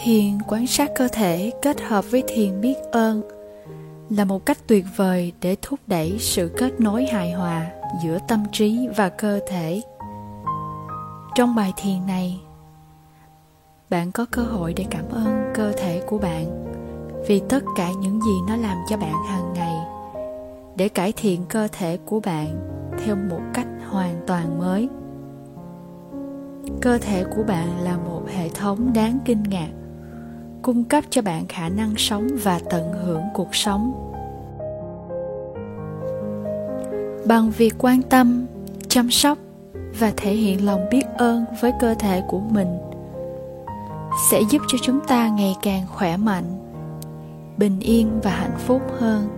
thiền quan sát cơ thể kết hợp với thiền biết ơn là một cách tuyệt vời để thúc đẩy sự kết nối hài hòa giữa tâm trí và cơ thể. Trong bài thiền này, bạn có cơ hội để cảm ơn cơ thể của bạn vì tất cả những gì nó làm cho bạn hàng ngày để cải thiện cơ thể của bạn theo một cách hoàn toàn mới. Cơ thể của bạn là một hệ thống đáng kinh ngạc cung cấp cho bạn khả năng sống và tận hưởng cuộc sống. Bằng việc quan tâm, chăm sóc và thể hiện lòng biết ơn với cơ thể của mình sẽ giúp cho chúng ta ngày càng khỏe mạnh, bình yên và hạnh phúc hơn.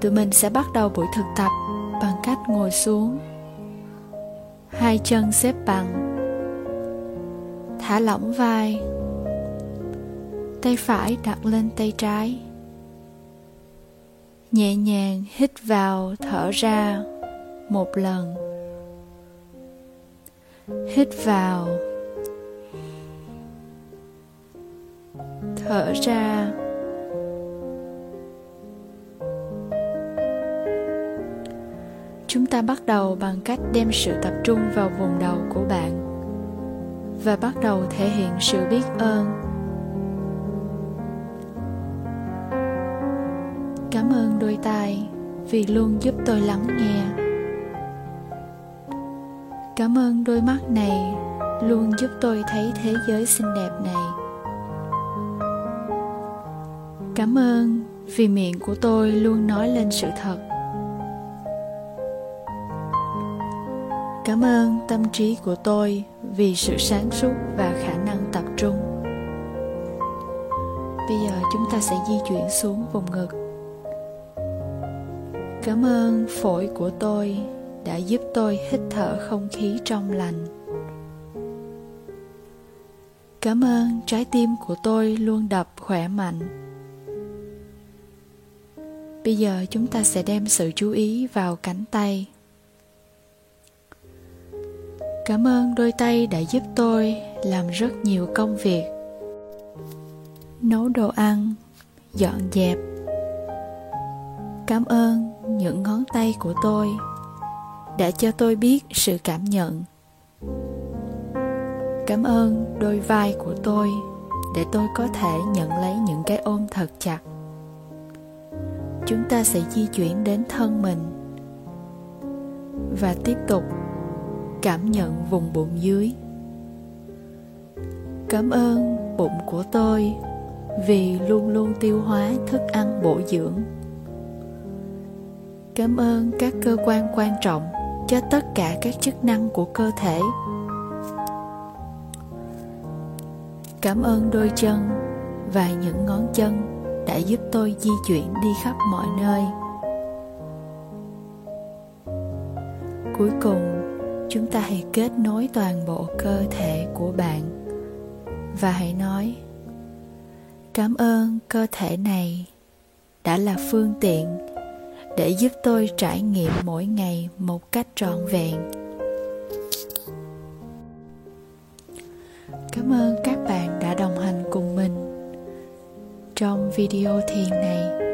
Tụi mình sẽ bắt đầu buổi thực tập bằng cách ngồi xuống, hai chân xếp bằng, thả lỏng vai tay phải đặt lên tay trái. Nhẹ nhàng hít vào thở ra một lần. Hít vào. Thở ra. Chúng ta bắt đầu bằng cách đem sự tập trung vào vùng đầu của bạn và bắt đầu thể hiện sự biết ơn. Cảm ơn đôi tai vì luôn giúp tôi lắng nghe. Cảm ơn đôi mắt này luôn giúp tôi thấy thế giới xinh đẹp này. Cảm ơn vì miệng của tôi luôn nói lên sự thật. Cảm ơn tâm trí của tôi vì sự sáng suốt và khả năng tập trung. Bây giờ chúng ta sẽ di chuyển xuống vùng ngực cảm ơn phổi của tôi đã giúp tôi hít thở không khí trong lành. Cảm ơn trái tim của tôi luôn đập khỏe mạnh. Bây giờ chúng ta sẽ đem sự chú ý vào cánh tay. Cảm ơn đôi tay đã giúp tôi làm rất nhiều công việc. Nấu đồ ăn, dọn dẹp. Cảm ơn những ngón tay của tôi đã cho tôi biết sự cảm nhận. Cảm ơn đôi vai của tôi để tôi có thể nhận lấy những cái ôm thật chặt. Chúng ta sẽ di chuyển đến thân mình và tiếp tục cảm nhận vùng bụng dưới. Cảm ơn bụng của tôi vì luôn luôn tiêu hóa thức ăn bổ dưỡng cảm ơn các cơ quan quan trọng cho tất cả các chức năng của cơ thể. Cảm ơn đôi chân và những ngón chân đã giúp tôi di chuyển đi khắp mọi nơi. Cuối cùng, chúng ta hãy kết nối toàn bộ cơ thể của bạn và hãy nói, cảm ơn cơ thể này đã là phương tiện để giúp tôi trải nghiệm mỗi ngày một cách trọn vẹn. Cảm ơn các bạn đã đồng hành cùng mình trong video thiền này.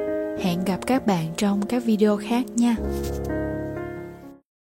Hẹn gặp các bạn trong các video khác nha.